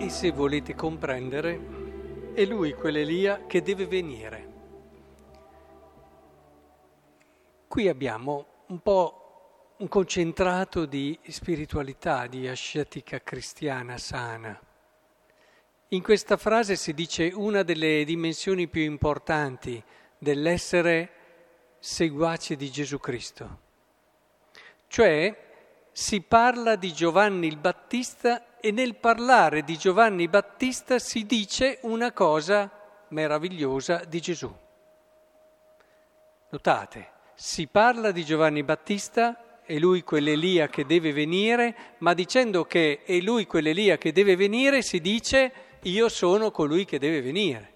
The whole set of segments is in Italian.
E se volete comprendere, è lui quell'Elia che deve venire. Qui abbiamo un po' un concentrato di spiritualità, di ascetica cristiana sana. In questa frase si dice una delle dimensioni più importanti dell'essere seguaci di Gesù Cristo. Cioè si parla di Giovanni il Battista e nel parlare di Giovanni Battista si dice una cosa meravigliosa di Gesù. Notate, si parla di Giovanni Battista, è lui quell'Elia che deve venire, ma dicendo che è lui quell'Elia che deve venire si dice io sono colui che deve venire.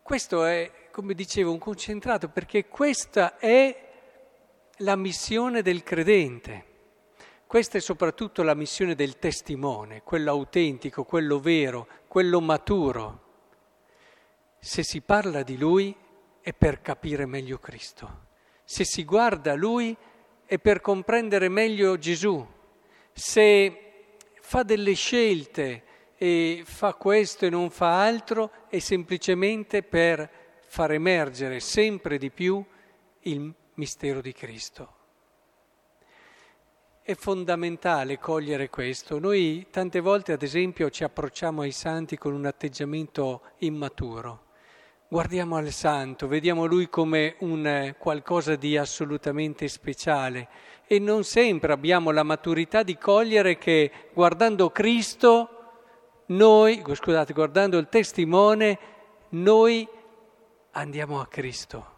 Questo è, come dicevo, un concentrato perché questa è la missione del credente. Questa è soprattutto la missione del testimone, quello autentico, quello vero, quello maturo. Se si parla di lui è per capire meglio Cristo. Se si guarda lui è per comprendere meglio Gesù. Se fa delle scelte e fa questo e non fa altro è semplicemente per far emergere sempre di più il mistero di Cristo. È fondamentale cogliere questo. Noi tante volte, ad esempio, ci approcciamo ai santi con un atteggiamento immaturo. Guardiamo al santo, vediamo lui come un eh, qualcosa di assolutamente speciale e non sempre abbiamo la maturità di cogliere che guardando Cristo, noi, scusate, guardando il testimone, noi andiamo a Cristo.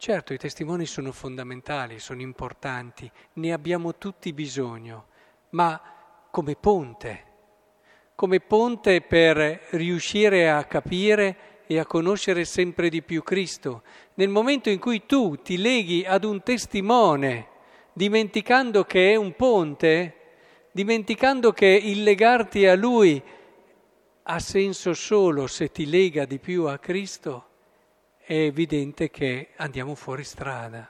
Certo, i testimoni sono fondamentali, sono importanti, ne abbiamo tutti bisogno, ma come ponte, come ponte per riuscire a capire e a conoscere sempre di più Cristo. Nel momento in cui tu ti leghi ad un testimone, dimenticando che è un ponte, dimenticando che il legarti a Lui ha senso solo se ti lega di più a Cristo, è evidente che andiamo fuori strada.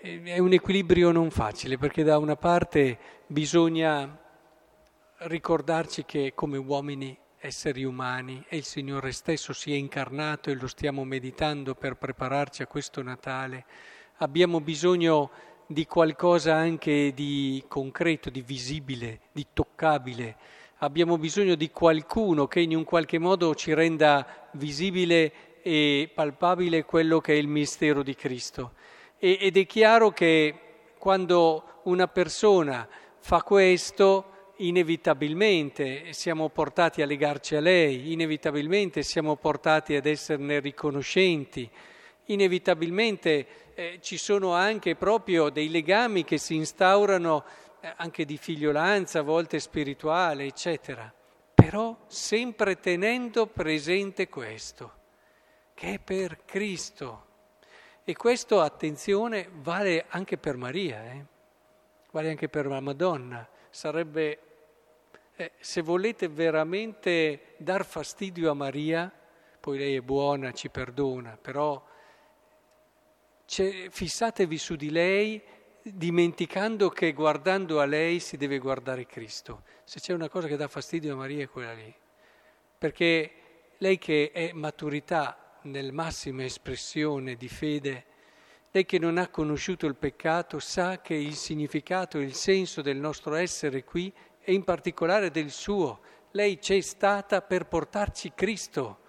È un equilibrio non facile perché da una parte bisogna ricordarci che come uomini, esseri umani, e il Signore stesso si è incarnato e lo stiamo meditando per prepararci a questo Natale, abbiamo bisogno di qualcosa anche di concreto, di visibile, di toccabile abbiamo bisogno di qualcuno che in un qualche modo ci renda visibile e palpabile quello che è il mistero di Cristo. E, ed è chiaro che quando una persona fa questo, inevitabilmente siamo portati a legarci a lei, inevitabilmente siamo portati ad esserne riconoscenti, inevitabilmente eh, ci sono anche proprio dei legami che si instaurano anche di figliolanza, a volte spirituale, eccetera, però sempre tenendo presente questo, che è per Cristo. E questo, attenzione, vale anche per Maria, eh? vale anche per la Madonna. Sarebbe, eh, se volete veramente dar fastidio a Maria, poi lei è buona, ci perdona, però fissatevi su di lei dimenticando che guardando a lei si deve guardare Cristo. Se c'è una cosa che dà fastidio a Maria è quella lì, perché lei che è maturità nel massima espressione di fede, lei che non ha conosciuto il peccato sa che il significato il senso del nostro essere qui e in particolare del suo. Lei c'è stata per portarci Cristo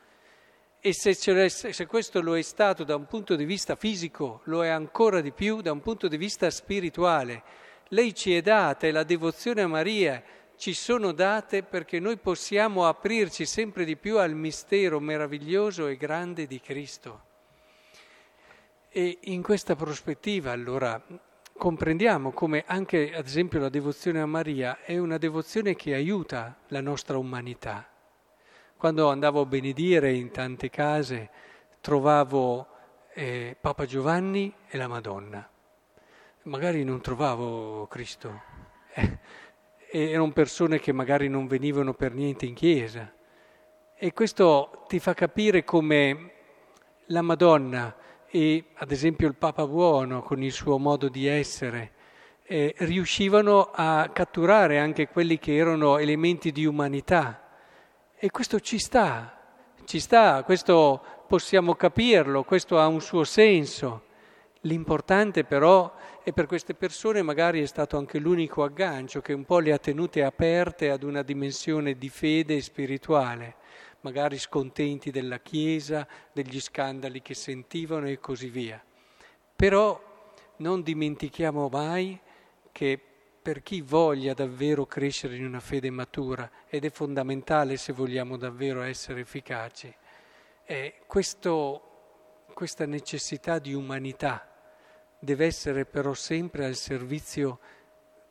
e se, se, questo lo è stato da un punto di vista fisico, lo è ancora di più da un punto di vista spirituale. Lei ci è data e la devozione a Maria ci sono date perché noi possiamo aprirci sempre di più al mistero meraviglioso e grande di Cristo. E in questa prospettiva allora comprendiamo come anche ad esempio la devozione a Maria è una devozione che aiuta la nostra umanità quando andavo a benedire in tante case trovavo eh, Papa Giovanni e la Madonna. Magari non trovavo Cristo. Eh, erano persone che magari non venivano per niente in chiesa. E questo ti fa capire come la Madonna e ad esempio il Papa Buono con il suo modo di essere eh, riuscivano a catturare anche quelli che erano elementi di umanità. E questo ci sta, ci sta, questo possiamo capirlo, questo ha un suo senso. L'importante però è per queste persone magari è stato anche l'unico aggancio che un po' le ha tenute aperte ad una dimensione di fede spirituale, magari scontenti della Chiesa, degli scandali che sentivano e così via. Però non dimentichiamo mai che per chi voglia davvero crescere in una fede matura, ed è fondamentale se vogliamo davvero essere efficaci, è questo, questa necessità di umanità deve essere però sempre al servizio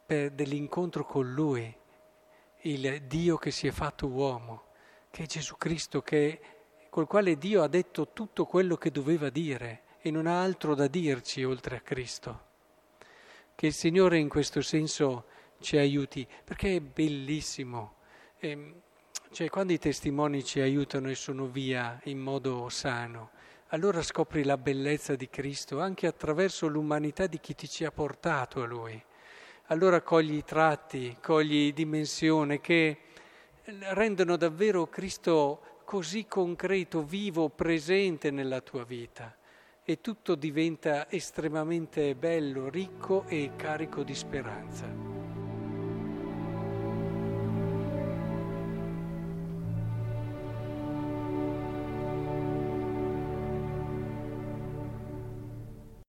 dell'incontro con Lui, il Dio che si è fatto uomo, che è Gesù Cristo, che, col quale Dio ha detto tutto quello che doveva dire e non ha altro da dirci oltre a Cristo. Che il Signore in questo senso ci aiuti, perché è bellissimo. Eh, cioè, quando i testimoni ci aiutano e sono via in modo sano, allora scopri la bellezza di Cristo anche attraverso l'umanità di chi ti ci ha portato a Lui. Allora cogli i tratti, cogli dimensione che rendono davvero Cristo così concreto, vivo, presente nella tua vita e tutto diventa estremamente bello, ricco e carico di speranza.